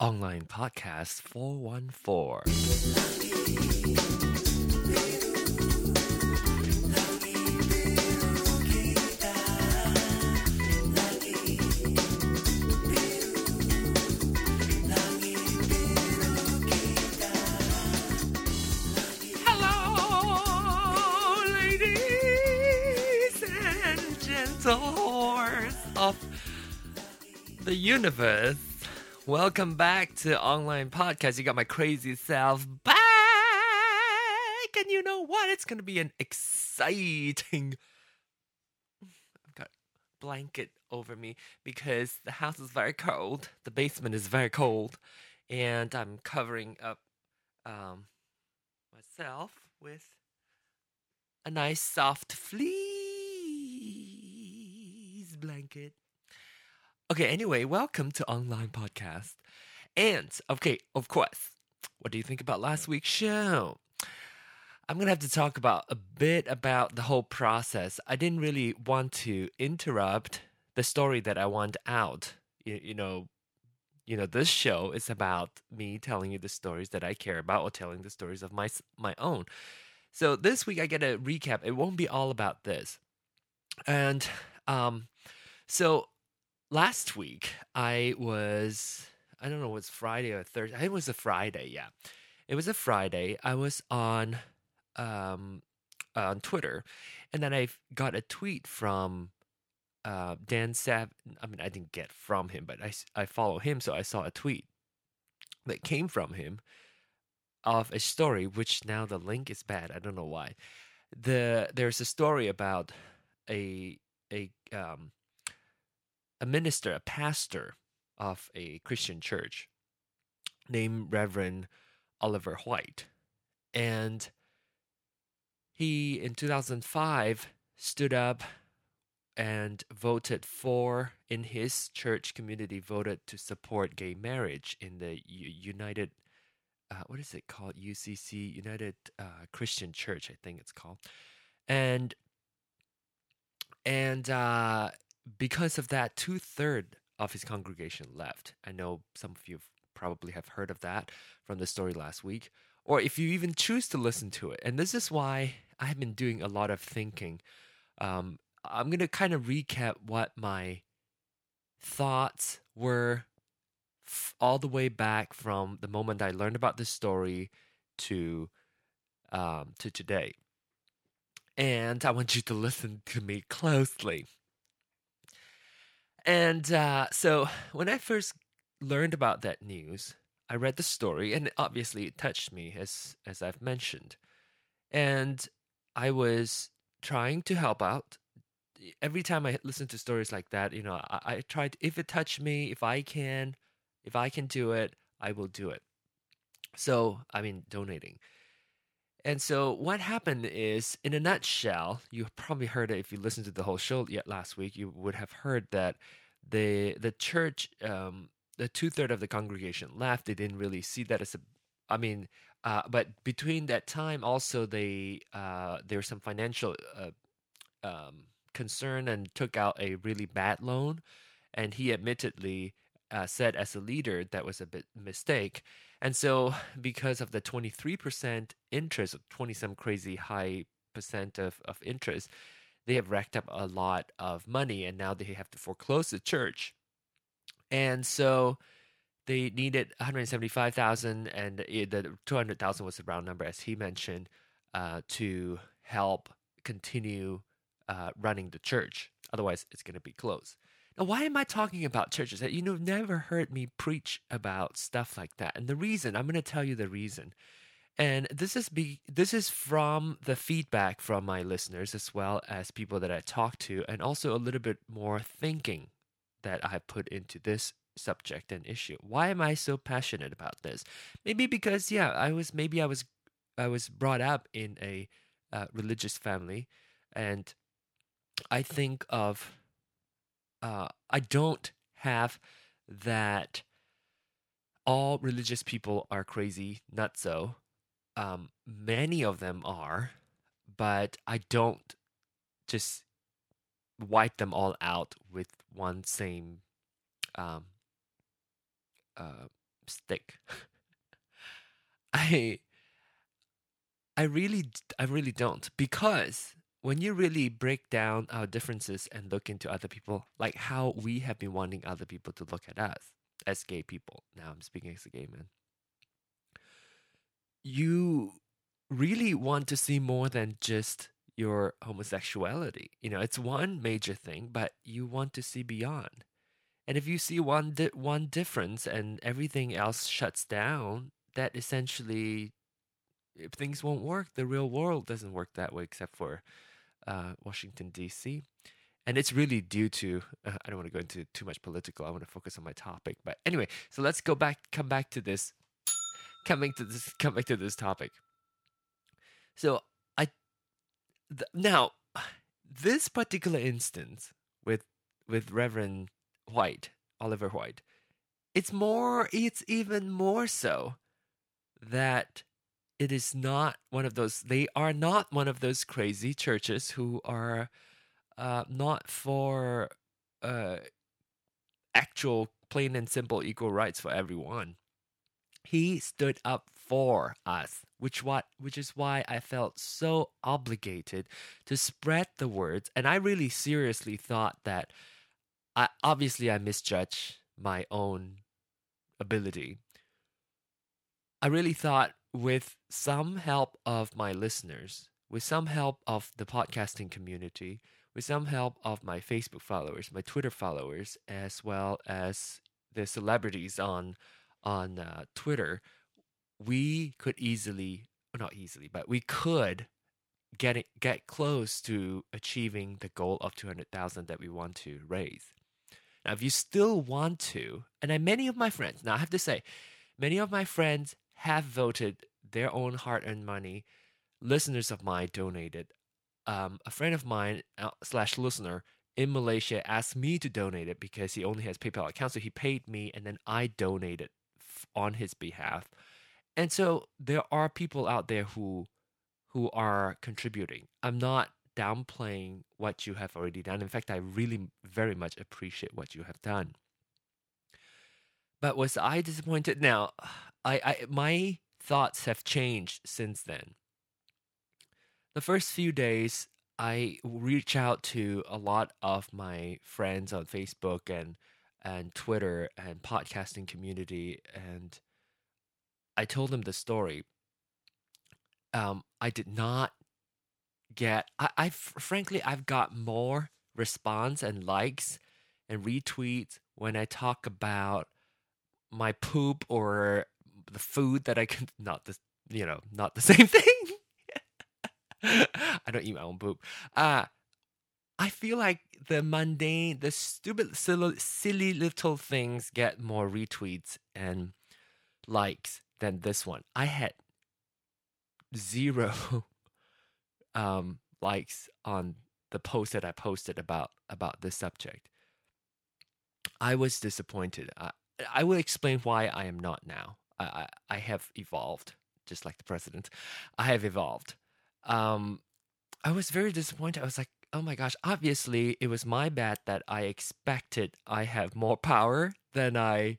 Online Podcast 414. Hello, ladies and gentles of the universe. Welcome back to Online Podcast. You got my crazy self back. And you know what? It's going to be an exciting. I've got blanket over me because the house is very cold. The basement is very cold. And I'm covering up um, myself with a nice soft fleece blanket. Okay, anyway, welcome to Online Podcast. And, okay, of course, what do you think about last week's show? I'm going to have to talk about a bit about the whole process. I didn't really want to interrupt the story that I want out. You, you know, you know, this show is about me telling you the stories that I care about or telling the stories of my my own. So this week I get a recap. It won't be all about this. And um so last week I was I don't know, was Friday or Thursday. It was a Friday, yeah. It was a Friday. I was on um on Twitter and then I got a tweet from uh Dan Sav I mean I didn't get from him, but I I follow him so I saw a tweet that came from him of a story which now the link is bad. I don't know why. The there's a story about a a um a minister, a pastor of a Christian church named Reverend Oliver White. And he, in 2005, stood up and voted for, in his church community, voted to support gay marriage in the United, uh, what is it called? UCC, United uh, Christian Church, I think it's called. And and uh, because of that, two third of his congregation left. I know some of you probably have heard of that from the story last week, or if you even choose to listen to it. And this is why I have been doing a lot of thinking. Um, I'm gonna kind of recap what my thoughts were f- all the way back from the moment I learned about this story to um, to today. And I want you to listen to me closely. And uh, so when I first learned about that news, I read the story, and obviously it touched me, as as I've mentioned. And I was trying to help out. Every time I listen to stories like that, you know, I, I tried. If it touched me, if I can, if I can do it, I will do it. So I mean, donating. And so what happened is, in a nutshell, you probably heard it if you listened to the whole show yet last week. You would have heard that the the church, um, the two third of the congregation left. They didn't really see that as a, I mean, uh, but between that time, also they uh, there was some financial uh, um, concern and took out a really bad loan, and he admittedly uh, said as a leader that was a bit mistake. And so, because of the 23% interest, 20 some crazy high percent of, of interest, they have racked up a lot of money and now they have to foreclose the church. And so they needed 175,000 and the 200,000 was the round number as he mentioned uh, to help continue uh, running the church. Otherwise, it's going to be closed. Why am I talking about churches? You know, never heard me preach about stuff like that. And the reason, I'm going to tell you the reason. And this is be this is from the feedback from my listeners as well as people that I talk to, and also a little bit more thinking that I put into this subject and issue. Why am I so passionate about this? Maybe because yeah, I was maybe I was I was brought up in a uh, religious family, and I think of uh, I don't have that all religious people are crazy, nutso. Um, many of them are, but I don't just wipe them all out with one same um, uh, slapstick. I I really I really don't because when you really break down our differences and look into other people, like how we have been wanting other people to look at us as gay people. Now I'm speaking as a gay man. You really want to see more than just your homosexuality. You know, it's one major thing, but you want to see beyond. And if you see one di- one difference and everything else shuts down, that essentially things won't work. The real world doesn't work that way, except for uh, Washington D.C. And it's really due to uh, I don't want to go into too much political. I want to focus on my topic. But anyway, so let's go back, come back to this, coming to this, come back to this topic. So I th- now this particular instance with with Reverend White, Oliver White, it's more, it's even more so that it is not one of those they are not one of those crazy churches who are uh, not for uh, actual plain and simple equal rights for everyone. He stood up for us which what which is why i felt so obligated to spread the words. And i really seriously thought that i obviously i misjudged my own ability. I really thought with some help of my listeners, with some help of the podcasting community, with some help of my Facebook followers, my Twitter followers, as well as the celebrities on on uh, Twitter, we could easily, not easily, but we could get it, get close to achieving the goal of 200,000 that we want to raise. Now, if you still want to, and I, many of my friends, now I have to say, many of my friends have voted their own hard earned money. Listeners of mine donated. Um, a friend of mine uh, slash listener in Malaysia asked me to donate it because he only has PayPal account, so he paid me, and then I donated on his behalf. And so there are people out there who who are contributing. I'm not downplaying what you have already done. In fact, I really very much appreciate what you have done. But was I disappointed? Now, I, I my thoughts have changed since then. The first few days, I reach out to a lot of my friends on Facebook and and Twitter and podcasting community, and I told them the story. Um, I did not get. I, I frankly, I've got more response and likes and retweets when I talk about my poop or the food that I can not the you know not the same thing. I don't eat my own poop. Uh I feel like the mundane, the stupid, silly, little things get more retweets and likes than this one. I had zero um, likes on the post that I posted about about this subject. I was disappointed. I, I will explain why I am not now. I, I have evolved, just like the president. I have evolved. Um, I was very disappointed. I was like, oh my gosh, obviously it was my bad that I expected I have more power than I,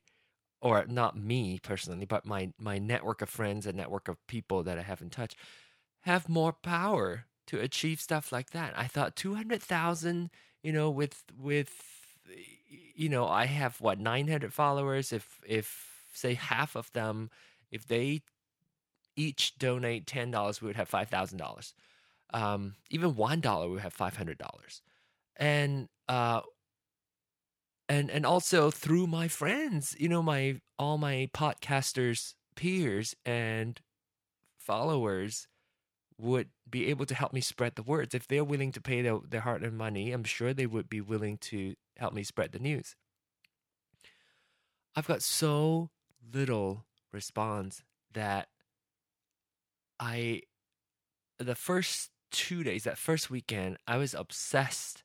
or not me personally, but my, my network of friends and network of people that I have in touch have more power to achieve stuff like that. I thought 200,000, you know, with, with, you know, I have what, 900 followers. If, if, say half of them, if they each donate ten dollars, we would have five thousand dollars. um. Even one dollar, we would have five hundred dollars, and uh, and and also through my friends, you know, my all my podcasters peers and followers would be able to help me spread the words. If they're willing to pay their, their heart and money, I'm sure they would be willing to help me spread the news. I've got so little response that I, the first two days, that first weekend, I was obsessed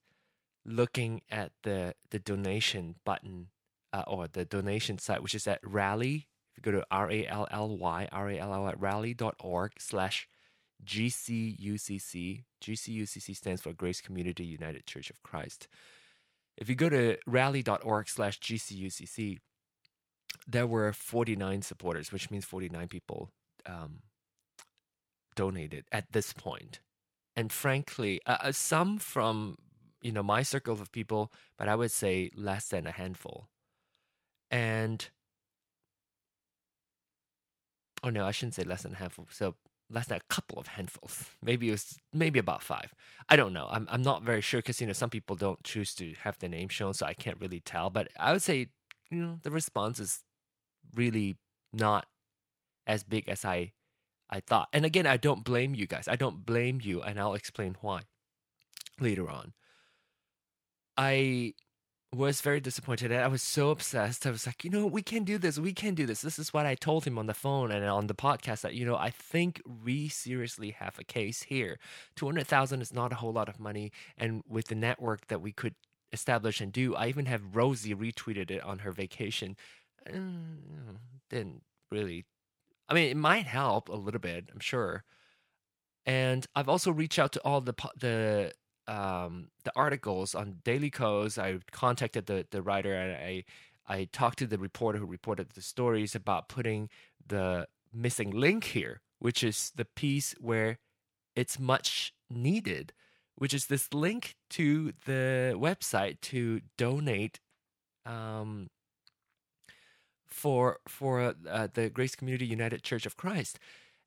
looking at the the donation button uh, or the donation site, which is at Rally. If you go to R A L L Y R A L L Y rally.org slash GCUCC. GCUCC stands for Grace Community United Church of Christ. If you go to rally.org slash GCUCC, there were 49 supporters, which means 49 people um, donated at this point. And frankly, uh, uh, some from you know my circle of people, but I would say less than a handful. And oh no, I shouldn't say less than a handful. So less than a couple of handfuls. Maybe it was maybe about five. I don't know. I'm I'm not very sure because you know some people don't choose to have their name shown, so I can't really tell. But I would say you know the response is really not as big as I I thought. And again, I don't blame you guys. I don't blame you, and I'll explain why later on. I was very disappointed. I was so obsessed. I was like, you know, we can do this. We can do this. This is what I told him on the phone and on the podcast that, you know, I think we seriously have a case here. 200,000 is not a whole lot of money. And with the network that we could establish and do, I even have Rosie retweeted it on her vacation. Mm, didn't really I mean, it might help a little bit, I'm sure. And I've also reached out to all the the um, the articles on Daily Kos. I contacted the the writer and I I talked to the reporter who reported the stories about putting the missing link here, which is the piece where it's much needed, which is this link to the website to donate um, for for uh, the Grace Community United Church of Christ.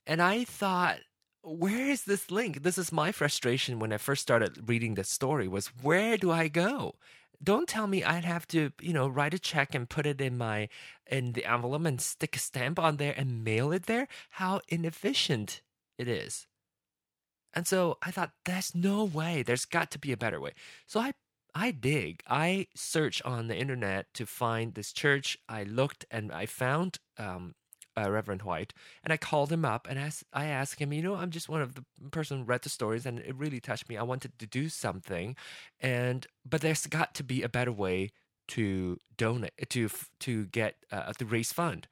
And I thought, where is this link? This is my frustration when I first started reading this story was where do I go? Don't tell me I'd have to, you know, write a check and put it in my in the envelope and stick a stamp on there and mail it there. How inefficient it is. And so I thought, there's no way. There's got to be a better way. So I I dig. I search on the internet to find this church. I looked and I found um, uh, Reverend White, and I called him up and I, I asked him, you know, I'm just one of the person who read the stories, and it really touched me. I wanted to do something, and but there's got to be a better way to donate to to get uh, to raise fund.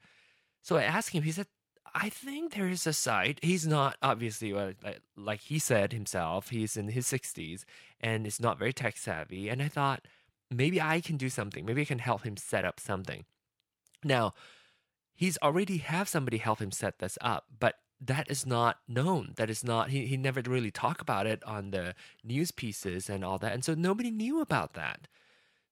So I asked him. He said, I think there is a site. He's not obviously uh, like he said himself. He's in his 60s and is not very tech savvy. And I thought maybe I can do something. Maybe I can help him set up something. Now, he's already have somebody help him set this up, but that is not known. That is not he, he never really talked about it on the news pieces and all that. And so nobody knew about that.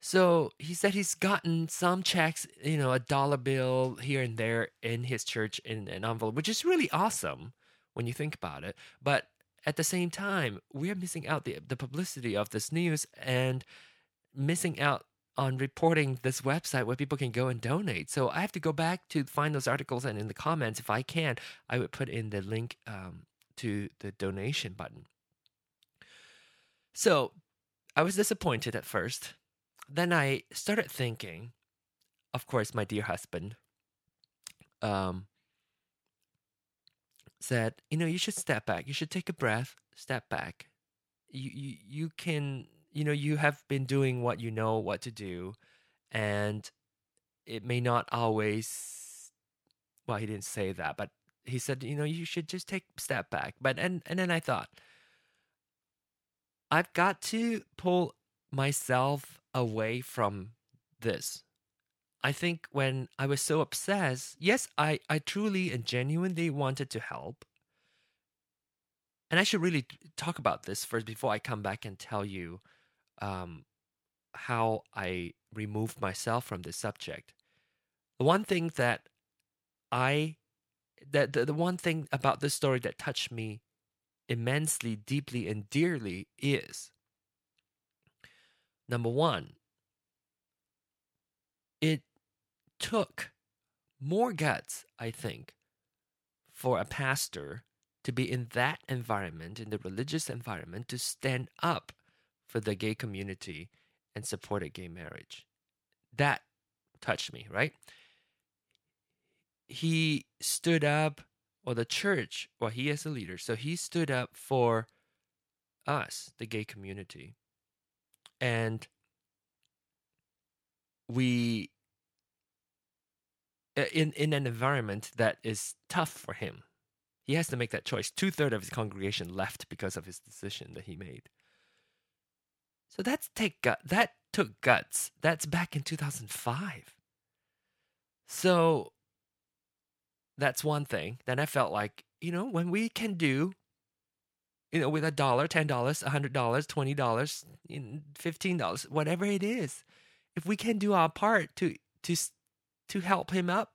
So he said he's gotten some checks, you know, a dollar bill here and there in his church in an envelope, which is really awesome when you think about it. But at the same time, we're missing out the the publicity of this news and missing out on reporting this website where people can go and donate. So I have to go back to find those articles, and in the comments, if I can, I would put in the link um, to the donation button. So I was disappointed at first then I started thinking, of course, my dear husband um, said, you know, you should step back. You should take a breath, step back. You, you, you can, you know, you have been doing what you know what to do, and it may not always, well, he didn't say that, but he said, you know, you should just take step back. But, and, and then I thought, I've got to pull myself away from this. I think when I was so obsessed, yes, I, I truly and genuinely wanted to help. And I should really talk about this first before I come back and tell you um, how I removed myself from this subject. The one thing that I, that the, the one thing about this story that touched me immensely, deeply, and dearly is Number one, it took more guts, I think, for a pastor to be in that environment, in the religious environment, to stand up for the gay community and supported gay marriage. That touched me, right? He stood up, or the church, or he as a leader, so he stood up for us, the gay community and we uh, in in an environment that is tough for him he has to make that choice two-thirds of his congregation left because of his decision that he made so that's take gut that took guts that's back in 2005 So that's one thing. Then I felt like, you know, when we can do, you know, with a dollar, ten dollars, a hundred dollars, twenty dollars, fifteen dollars, whatever it is, if we can do our part to to to help him up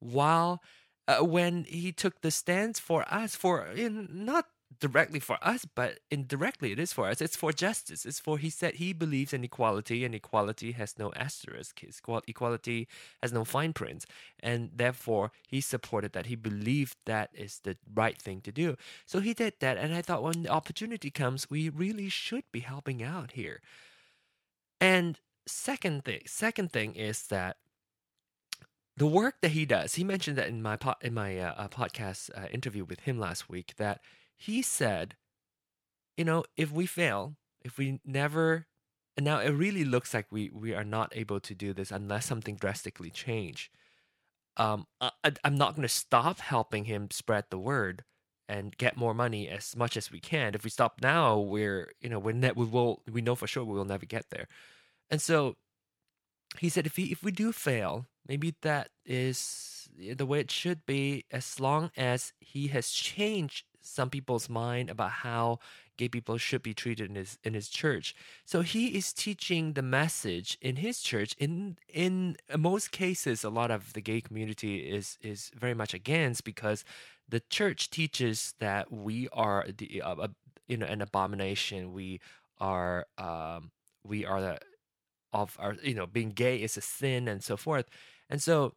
while uh, when he took the stance for us for in not directly for us, but indirectly it is for us. It's for justice. It's for he said he believes in equality, and equality has no asterisk. Equality has no fine print, and therefore he supported that. He believed that is the right thing to do. So he did that, and I thought when the opportunity comes, we really should be helping out here. And second thing, second thing is that the work that he does. He mentioned that in my po- in my uh, uh podcast uh, interview with him last week that he said, you know, if we fail, if we never and now it really looks like we we are not able to do this unless something drastically change. Um, I, I'm not going to stop helping him spread the word and get more money as much as we can. If we stop now, we're you know we're ne- we will we know for sure we will never get there. And so he said if he if we do fail, maybe that is the way it should be as long as he has changed some people's mind about how gay people should be treated in his in his church. So he is teaching the message in his church. In in most cases, a lot of the gay community is is very much against because the church teaches that we are the uh, you know an abomination. We are um, we are the of our you know being gay is a sin and so forth. And so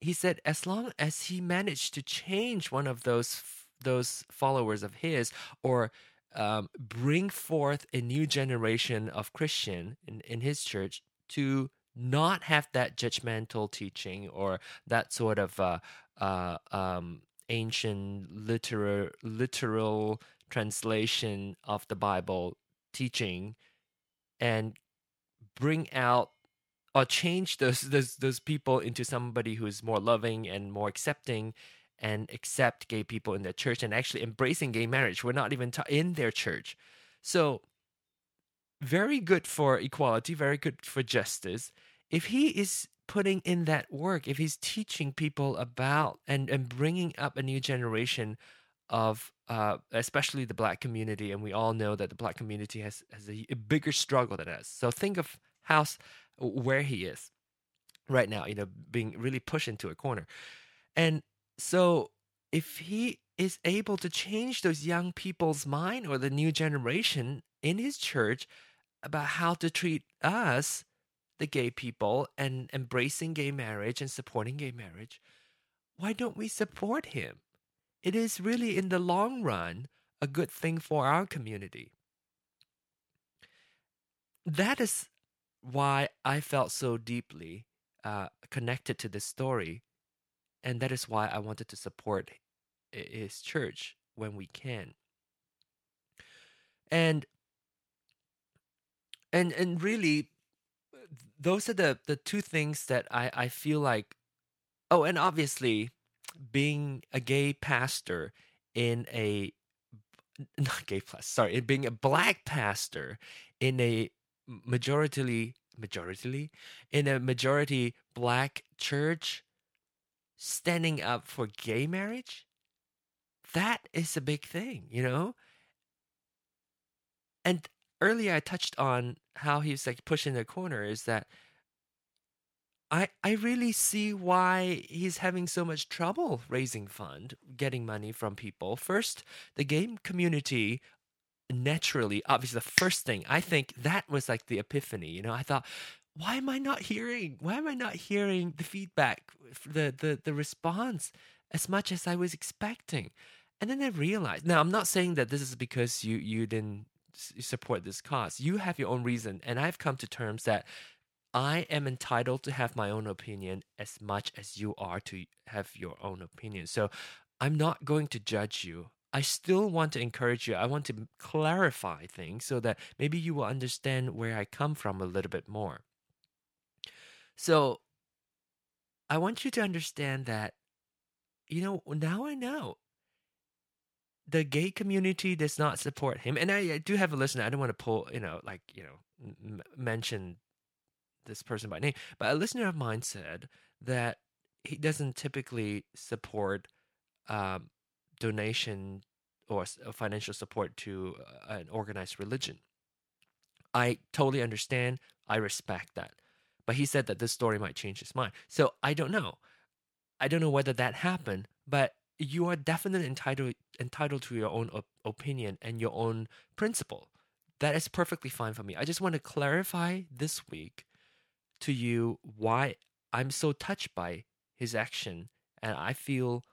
he said as long as he managed to change one of those those followers of his or um, bring forth a new generation of christian in, in his church to not have that judgmental teaching or that sort of uh, uh, um, ancient literal literal translation of the bible teaching and bring out or change those those those people into somebody who's more loving and more accepting and accept gay people in their church and actually embracing gay marriage. We're not even ta- in their church. So very good for equality, very good for justice. If he is putting in that work, if he's teaching people about and, and bringing up a new generation of uh, especially the black community, and we all know that the black community has, has a, a bigger struggle than us. So think of how where he is right now, you know, being really pushed into a corner. And so if he is able to change those young people's mind or the new generation in his church about how to treat us, the gay people, and embracing gay marriage and supporting gay marriage, why don't we support him? It is really, in the long run, a good thing for our community. That is why I felt so deeply uh, connected to this story. And that is why I wanted to support his church when we can. And and and really those are the the two things that I I feel like oh and obviously being a gay pastor in a not gay plus sorry being a black pastor in a majority majority in a majority black church standing up for gay marriage that is a big thing you know and earlier i touched on how he's like pushing the corner is that I, I really see why he's having so much trouble raising fund, getting money from people. First, the game community naturally, obviously, the first thing I think that was like the epiphany. You know, I thought, why am I not hearing? Why am I not hearing the feedback, the the the response as much as I was expecting? And then I realized. Now, I'm not saying that this is because you you didn't support this cause. You have your own reason, and I've come to terms that I am entitled to have my own opinion as much as you are to have your own opinion. So I'm not going to judge you. I still want to encourage you. I want to clarify things so that maybe you will understand where I come from a little bit more. So I want you to understand that, you know, now I know the gay community does not support him. And I, I do have a listener. I don't want to pull, you know, like, you know, m- mention this person by name, but a listener of mine said that he doesn't typically support um, donation or financial support to uh, an organized religion. I totally understand. I respect that. But he said that this story might change his mind. So I don't know. I don't know whether that happened, but you are definitely entitled entitled to your own op- opinion and your own principle. That is perfectly fine for me. I just want to clarify this week to you why I'm so touched by his action and I feel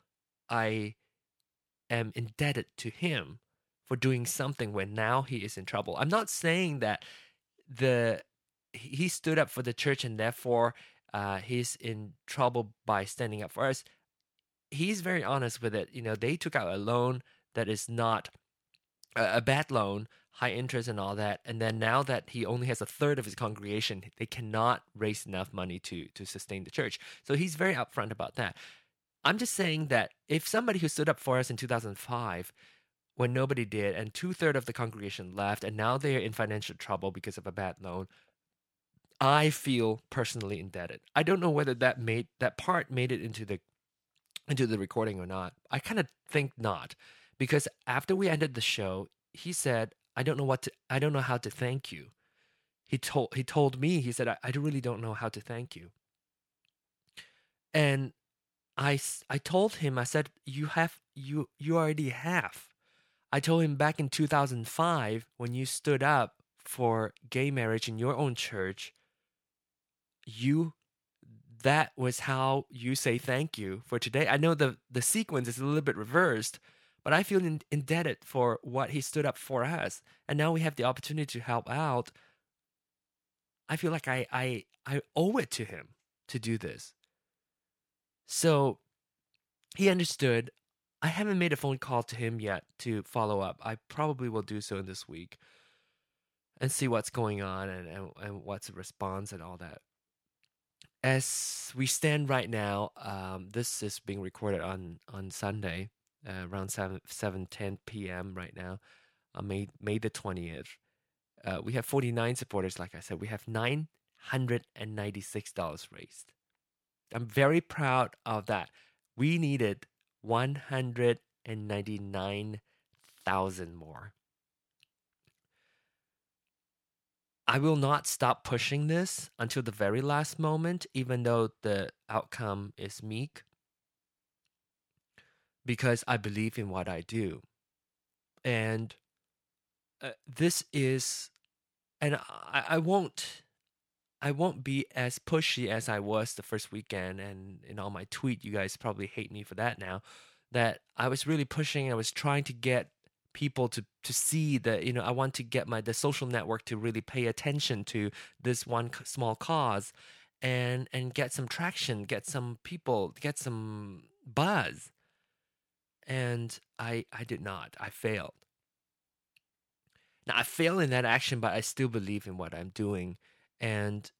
I am indebted to him for doing something when now he is in trouble. I'm not saying that the he stood up for the church and therefore uh, he's in trouble by standing up for us. He's very honest with it. You know, they took out a loan that is not a, a bad loan, high interest and all that. And then now that he only has a third of his congregation, they cannot raise enough money to to sustain the church. So he's very upfront about that. I'm just saying that if somebody who stood up for us in 2005 when nobody did, and two thirds of the congregation left, and now they're in financial trouble because of a bad loan, I feel personally indebted. I don't know whether that made that part made it into the into the recording or not. I kind of think not because after we ended the show, he said, "I don't know what to I don't know how to thank you." He told he told me, he said, "I, I really don't know how to thank you." And I I told him I said, "You have you you already have." I told him back in 2005 when you stood up for gay marriage in your own church, you that was how you say thank you for today. I know the the sequence is a little bit reversed, but I feel in, indebted for what he stood up for us, and now we have the opportunity to help out. I feel like I I I owe it to him to do this. So he understood. I haven't made a phone call to him yet to follow up. I probably will do so in this week and see what's going on and, and, and what's the response and all that as we stand right now, um, this is being recorded on on Sunday, uh, around seven seven ten p.m. right now, uh, May May the twentieth. Uh, we have forty nine supporters. Like I said, we have nine hundred and ninety six dollars raised. I'm very proud of that. We needed one hundred and ninety nine thousand more. I will not stop pushing this until the very last moment, even though the outcome is meek, because I believe in what I do. And uh, this is, and I, I won't. I won't be as pushy as I was the first weekend, and in all my tweet, you guys probably hate me for that now. That I was really pushing, I was trying to get people to to see that you know I want to get my the social network to really pay attention to this one small cause and and get some traction get some people get some buzz and I I did not I failed now I fail in that action but I still believe in what I'm doing and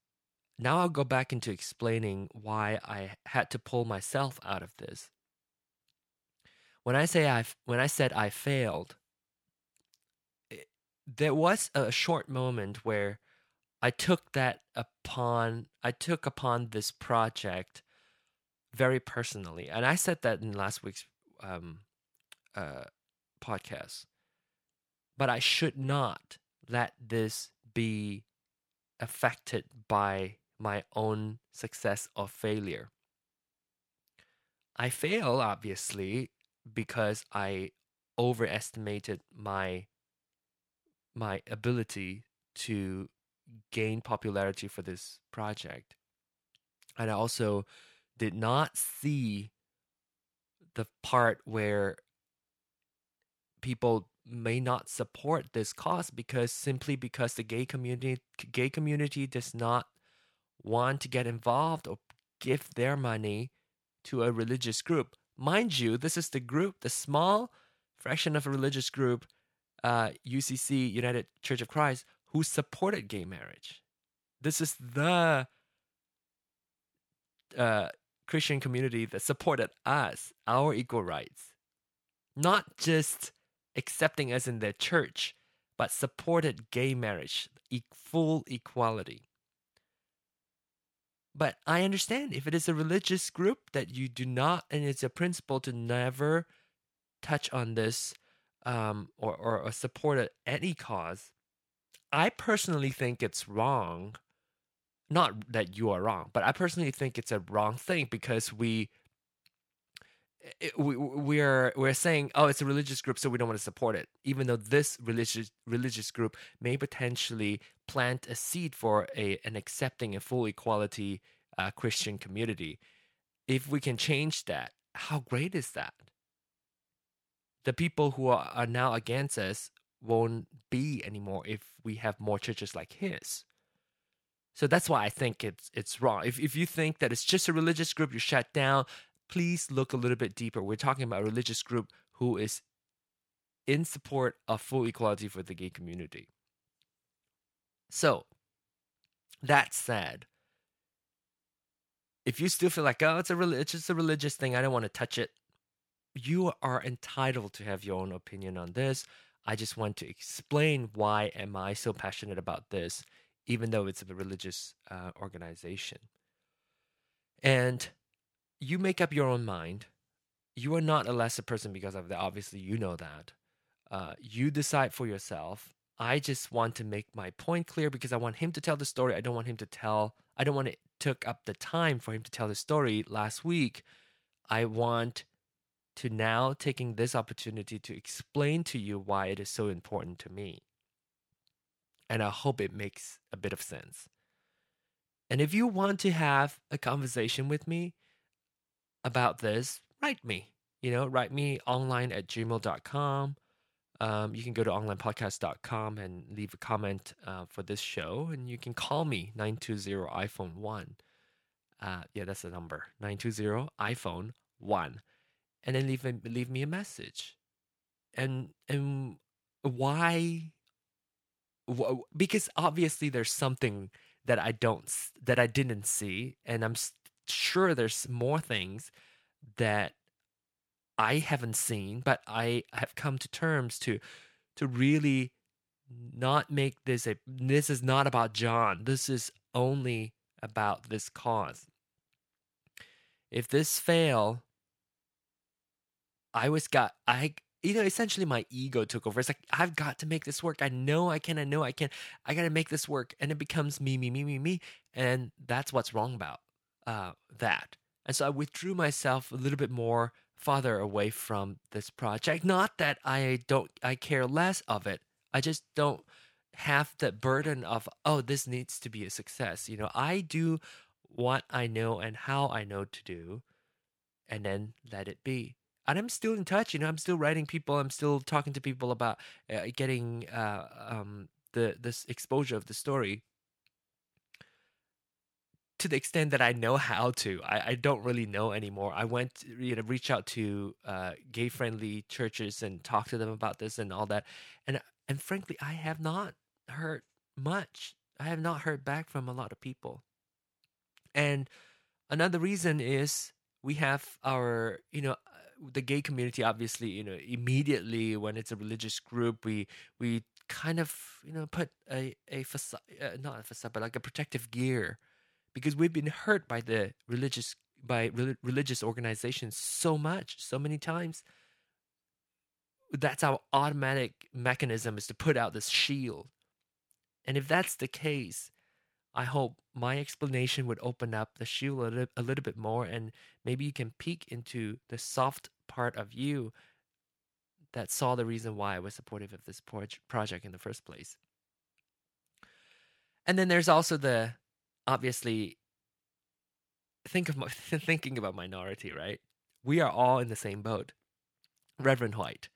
now I'll go back into explaining why I had to pull myself out of this when I say I when I said I failed there was a short moment where I took that upon I took upon this project very personally, and I said that in last week's um, uh, podcast. But I should not let this be affected by my own success or failure. I fail obviously because I overestimated my my ability to gain popularity for this project. And I also did not see the part where people may not support this cause because simply because the gay community gay community does not want to get involved or give their money to a religious group. Mind you, this is the group, the small fraction of a religious group uh, UCC, United Church of Christ, who supported gay marriage. This is the uh, Christian community that supported us, our equal rights. Not just accepting us in their church, but supported gay marriage, e- full equality. But I understand if it is a religious group that you do not, and it's a principle to never touch on this um, or, or, or support any cause. I personally think it's wrong. Not that you are wrong, but I personally think it's a wrong thing because we it, we we're we're saying oh it's a religious group so we don't want to support it even though this religious religious group may potentially plant a seed for a an accepting and full equality uh, Christian community. If we can change that how great is that? The people who are, are now against us won't be anymore if we have more churches like his. So that's why I think it's it's wrong. If if you think that it's just a religious group, you shut down please look a little bit deeper. We're talking about a religious group who is in support of full equality for the gay community. So, that said, if you still feel like, oh, it's a it's just a religious thing, I don't want to touch it, you are entitled to have your own opinion on this. I just want to explain why am I so passionate about this, even though it's a religious uh, organization. And you make up your own mind. You are not a lesser person because of that. Obviously, you know that. Uh, you decide for yourself. I just want to make my point clear because I want him to tell the story. I don't want him to tell. I don't want it took up the time for him to tell the story last week. I want to now taking this opportunity to explain to you why it is so important to me. And I hope it makes a bit of sense. And if you want to have a conversation with me, about this, write me. You know, write me online at gmail.com. Um, you can go to onlinepodcast.com and leave a comment uh, for this show, and you can call me 920 iPhone 1. Uh, yeah, that's the number 920 iPhone 1. And then leave, leave me a message. And, and why? Because obviously there's something that I don't, that I didn't see, and I'm sure there's more things that I haven't seen, but I have come to terms to to really not make this a this is not about John. This is only about this cause. If this fail, I was got I you know essentially my ego took over. It's like I've got to make this work. I know I can. I know I can. I got to make this work, and it becomes me, me, me, me, me, and that's what's wrong about uh, that. And so I withdrew myself a little bit more farther away from this project. Not that I don't, I care less of it. I just don't have the burden of, oh, this needs to be a success. You know, I do what I know and how I know to do, and then let it be. And I'm still in touch. You know, I'm still writing people. I'm still talking to people about uh, getting uh, um, the this exposure of the story to the extent that I know how to. I, I don't really know anymore. I went, you know, reach out to uh, gay friendly churches and talk to them about this and all that. And and frankly, I have not heard much. I have not heard back from a lot of people. And another reason is we have our, you know, uh, the gay community. Obviously, you know, immediately when it's a religious group, we we kind of, you know, put a a facade, uh, not a facade, but like a protective gear because we've been hurt by the religious by re- religious organizations so much so many times. That's our automatic mechanism is to put out this shield. And if that's the case i hope my explanation would open up the shield a a little bit more and maybe you can peek into the soft part of you that saw the reason why i was supportive of this project in the first place. And then there's also the obviously think of thinking about minority, right? We are all in the same boat. Reverend White,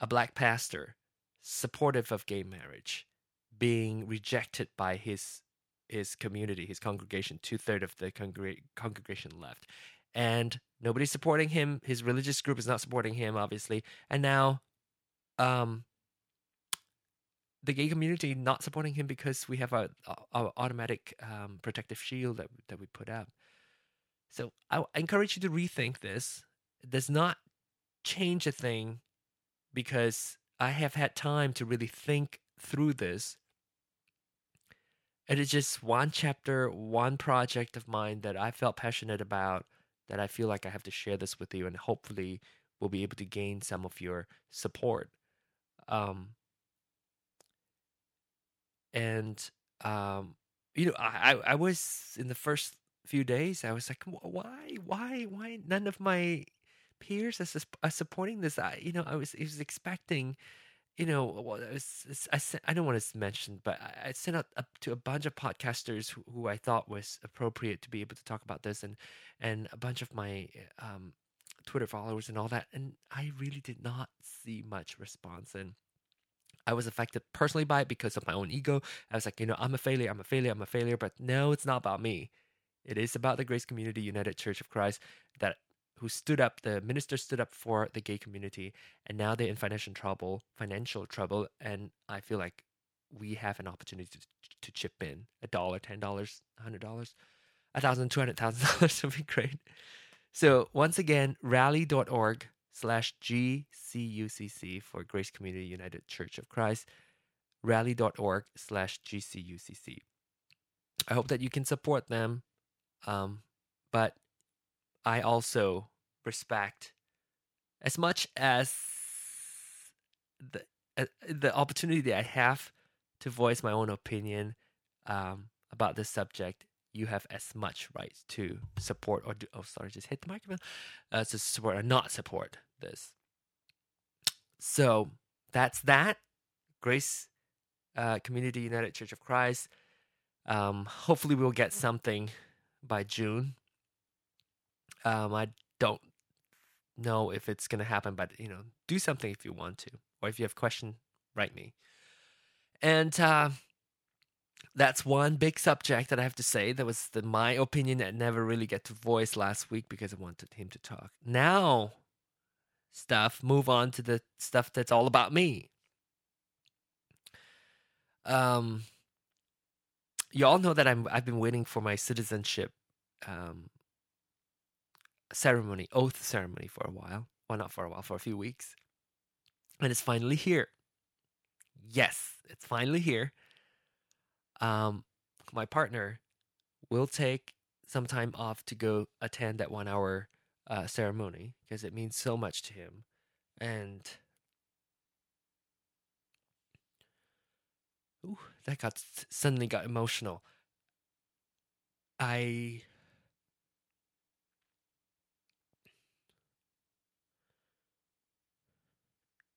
a black pastor, supportive of gay marriage, being rejected by his his community, his congregation. Two thirds of the congre- congregation left, and nobody's supporting him. His religious group is not supporting him, obviously. And now, um, the gay community not supporting him because we have a, a automatic um, protective shield that that we put up. So I, I encourage you to rethink this. It does not change a thing because I have had time to really think through this. it is just one chapter, one project of mine that I felt passionate about. That I feel like I have to share this with you, and hopefully, we'll be able to gain some of your support. Um, and um, you know, I I was in the first few days, I was like, why, why, why? None of my peers are, are supporting this. I, you know, I was, I was expecting, you know, well, I, was, I, sent, I don't want to mention, but I, I sent out up to a bunch of podcasters who, who, I thought was appropriate to be able to talk about this, and and a bunch of my um, Twitter followers and all that, and I really did not see much response and. I was affected personally by it because of my own ego. I was like, you know, I'm a failure, I'm a failure, I'm a failure. But no, it's not about me. It is about the Grace Community United Church of Christ that who stood up, the minister stood up for the gay community, and now they're in financial trouble, financial trouble, and I feel like we have an opportunity to, to chip in a dollar, ten dollars, a hundred dollars, a thousand, two hundred thousand dollars would be great. So once again, rally.org slash GCUCC for Grace Community United Church of Christ, rally.org slash GCUCC. I hope that you can support them. Um, but I also respect as much as the uh, the opportunity that I have to voice my own opinion um, about this subject. You have as much right to support or do. Oh, sorry, just hit the microphone. Uh, to support or not support this. So that's that. Grace uh, Community United Church of Christ. Um, hopefully, we'll get something by June. Um, I don't know if it's gonna happen, but you know, do something if you want to, or if you have question, write me. And uh, that's one big subject that I have to say. That was the, my opinion that never really get to voice last week because I wanted him to talk. Now, stuff. Move on to the stuff that's all about me. Um, you all know that I'm I've been waiting for my citizenship um, ceremony, oath ceremony for a while. Well, not for a while, for a few weeks, and it's finally here. Yes, it's finally here. Um, my partner will take some time off to go attend that one hour uh, ceremony because it means so much to him, and Ooh, that got suddenly got emotional. I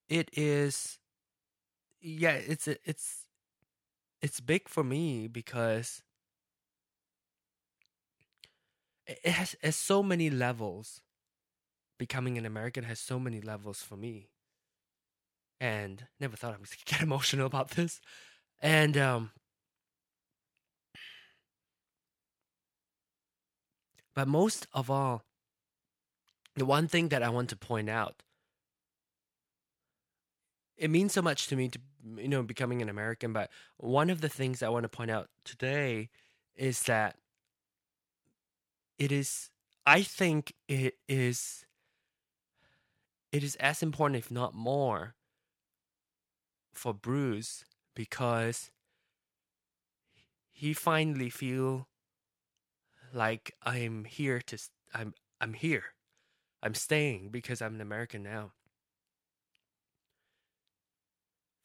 it is yeah, it's it's it's big for me because it has, it has so many levels. Becoming an American has so many levels for me. And never thought I was gonna get emotional about this. And um but most of all the one thing that I want to point out it means so much to me to you know becoming an American but one of the things I want to point out today is that it is I think it is it is as important if not more for Bruce because he finally feel like I'm here to I'm I'm here. I'm staying because I'm an American now.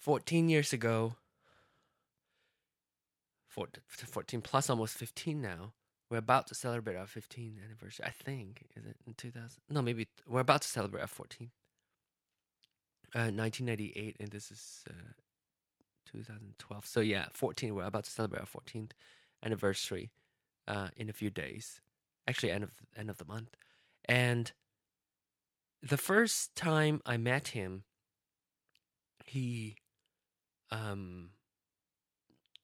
14 years ago 14 plus almost 15 now. We're about to celebrate our 15th anniversary. I think is it in 2000? No, maybe we're about to celebrate our 14th. Uh, 1998, and this is uh, 2012. So yeah, 14. We're about to celebrate our 14th anniversary uh, in a few days. Actually, end of end of the month. And the first time I met him, he, um,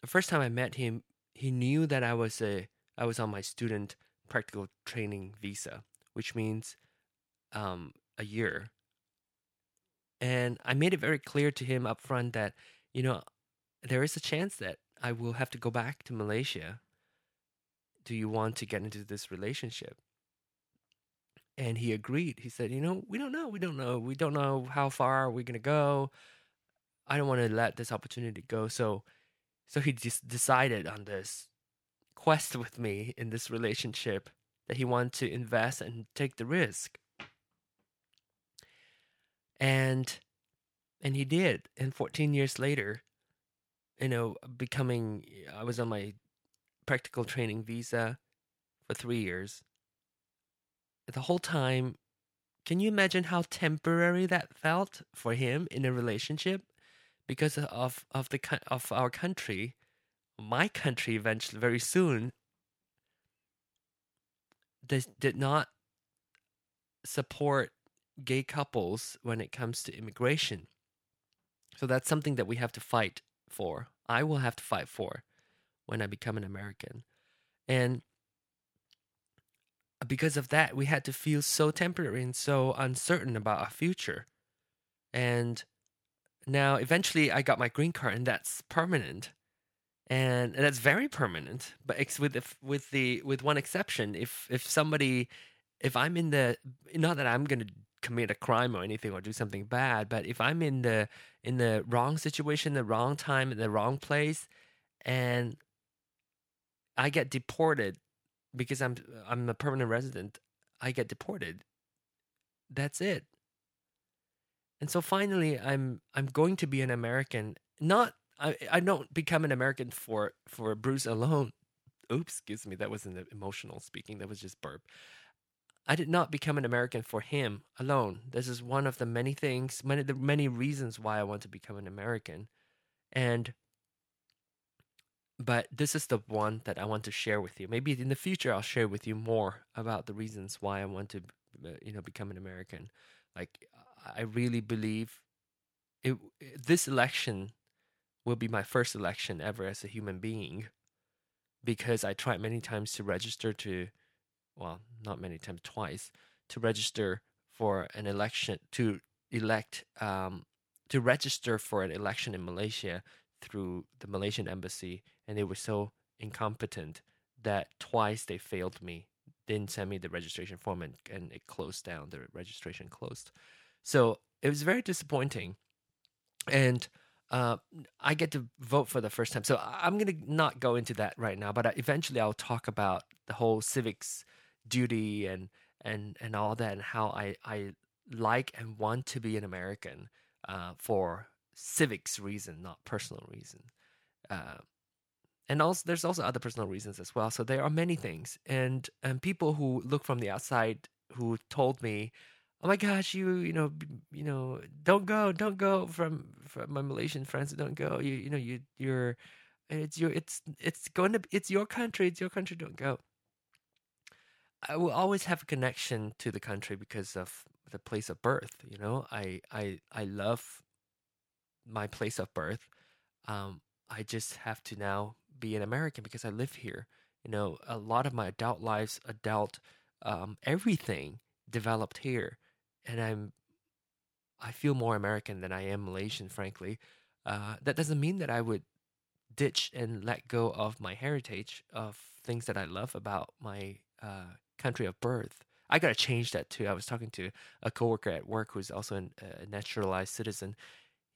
the first time I met him, he knew that I was a I was on my student practical training visa, which means um, a year. And I made it very clear to him up front that, you know, there is a chance that I will have to go back to Malaysia. Do you want to get into this relationship? And he agreed. He said, You know, we don't know. We don't know. We don't know how far we're going to go. I don't want to let this opportunity go. So, So he just decided on this quest with me in this relationship that he wanted to invest and take the risk. And and he did. And 14 years later, you know, becoming I was on my practical training visa for 3 years. The whole time can you imagine how temporary that felt for him in a relationship because of of the of our country, my country eventually very soon did, did not support gay couples when it comes to immigration. So that's something that we have to fight for. I will have to fight for when I become an American. And because of that, we had to feel so temporary and so uncertain about our future. And now, eventually, I got my green card, and that's permanent, and, that's very permanent. But ex- with with the with one exception, if if somebody, if I'm in the not that I'm gonna commit a crime or anything or do something bad, but if I'm in the in the wrong situation, the wrong time, in the wrong place, and I get deported because I'm I'm a permanent resident, I get deported. That's it. And so finally I'm I'm going to be an American. Not I I don't become an American for for Bruce alone. Oops, excuse me, that wasn't emotional speaking. That was just burp. I did not become an American for him alone. This is one of the many things, many the many reasons why I want to become an American. And but this is the one that I want to share with you. Maybe in the future I'll share with you more about the reasons why I want to, uh, you know, become an American. Like I really believe it. This election will be my first election ever as a human being, because I tried many times to register to, well, not many times, twice to register for an election to elect um, to register for an election in Malaysia through the Malaysian embassy, and they were so incompetent that twice they failed me. Didn't send me the registration form, and, and it closed down. The registration closed, so it was very disappointing. And uh, I get to vote for the first time. So I'm gonna not go into that right now, but eventually I'll talk about the whole civics duty and and and all that, and how I I like and want to be an American uh, for civics reason, not personal reason. Uh, and also, there's also other personal reasons as well. So there are many things, and and people who look from the outside who told me, "Oh my gosh, you you know you know don't go, don't go." From from my Malaysian friends, don't go. You you know you you're it's your it's it's going to it's your country. It's your country. Don't go. I will always have a connection to the country because of the place of birth. You know, I I I love my place of birth. Um, I just have to now be an American because I live here. You know, a lot of my adult lives, adult um, everything developed here, and I'm I feel more American than I am Malaysian, frankly. Uh, that doesn't mean that I would ditch and let go of my heritage of things that I love about my uh, country of birth. I gotta change that too. I was talking to a coworker at work who's also an, a naturalized citizen,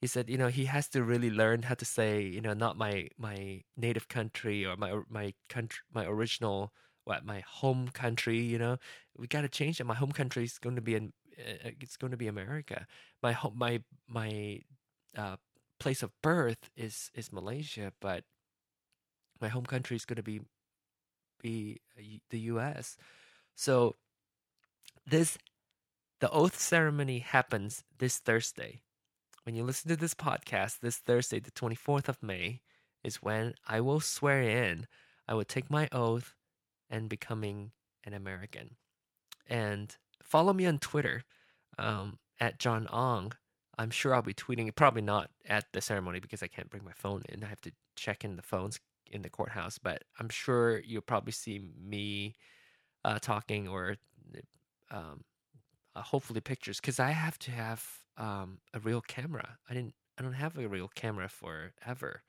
he said, you know, he has to really learn how to say, you know, not my my native country or my my country, my original, what my home country. You know, we got to change it. My home country is going to be in, it's going to be America. My home, my my uh, place of birth is is Malaysia, but my home country is going to be be uh, the U.S. So this the oath ceremony happens this Thursday when you listen to this podcast this Thursday, the 24th of May, is when I will swear in, I will take my oath and becoming an American. And follow me on Twitter um, at John Ong. I'm sure I'll be tweeting, probably not at the ceremony because I can't bring my phone in. I have to check in the phones in the courthouse, but I'm sure you'll probably see me uh, talking or um, uh, hopefully pictures because I have to have um, a real camera. I didn't. I don't have a real camera forever.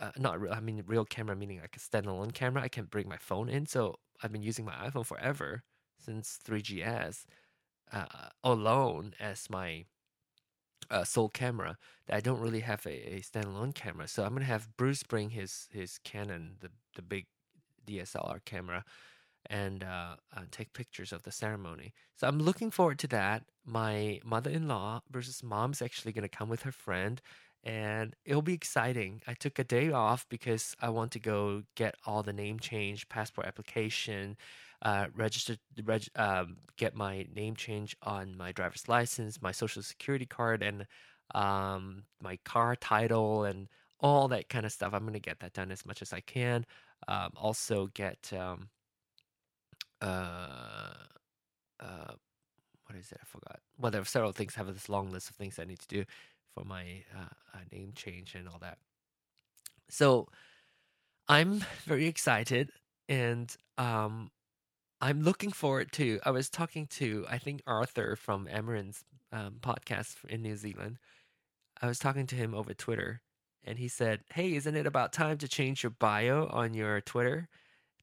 Uh, not real. I mean, real camera meaning like a standalone camera. I can't bring my phone in, so I've been using my iPhone forever since 3GS uh, alone as my uh, sole camera that I don't really have a, a standalone camera. So I'm gonna have Bruce bring his his Canon, the the big DSLR camera, and uh, uh, take pictures of the ceremony. So I'm looking forward to that. My mother-in-law, Bruce's mom, is actually gonna come with her friend, and it'll be exciting. I took a day off because I want to go get all the name change, passport application, uh, register, reg, um, get my name change on my driver's license, my social security card, and um, my car title, and all that kind of stuff. I'm gonna get that done as much as I can. Um, also get um, uh, uh, what is it? I forgot. Well, there are several things. I have this long list of things I need to do for my uh, uh, name change and all that. So I'm very excited, and um, I'm looking forward to. I was talking to I think Arthur from Amarin's um, podcast in New Zealand. I was talking to him over Twitter, and he said, "Hey, isn't it about time to change your bio on your Twitter?"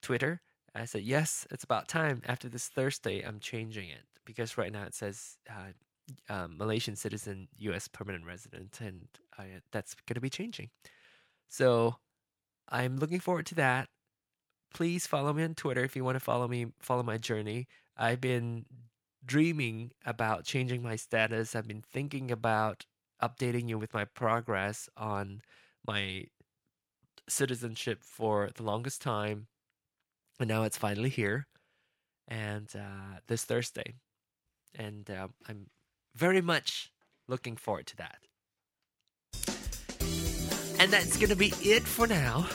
Twitter. I said, "Yes, it's about time. After this Thursday, I'm changing it because right now it says uh, um, Malaysian citizen, U.S. permanent resident, and I, that's going to be changing. So I'm looking forward to that. Please follow me on Twitter if you want to follow me, follow my journey. I've been dreaming about changing my status. I've been thinking about updating you with my progress on my citizenship for the longest time. And now it's finally here. And uh, this Thursday. And uh, I'm very much looking forward to that. And that's going to be it for now.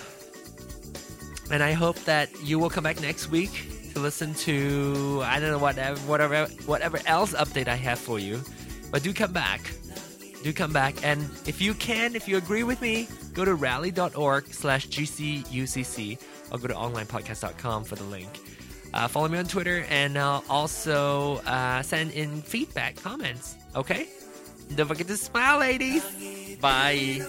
And I hope that you will come back next week to listen to I don't know whatever whatever whatever else update I have for you. But do come back. Do come back. And if you can, if you agree with me, go to rally.org slash GCUCC or go to onlinepodcast.com for the link. Uh, follow me on Twitter and uh, also uh, send in feedback, comments. Okay? Don't forget to smile, ladies. Bye.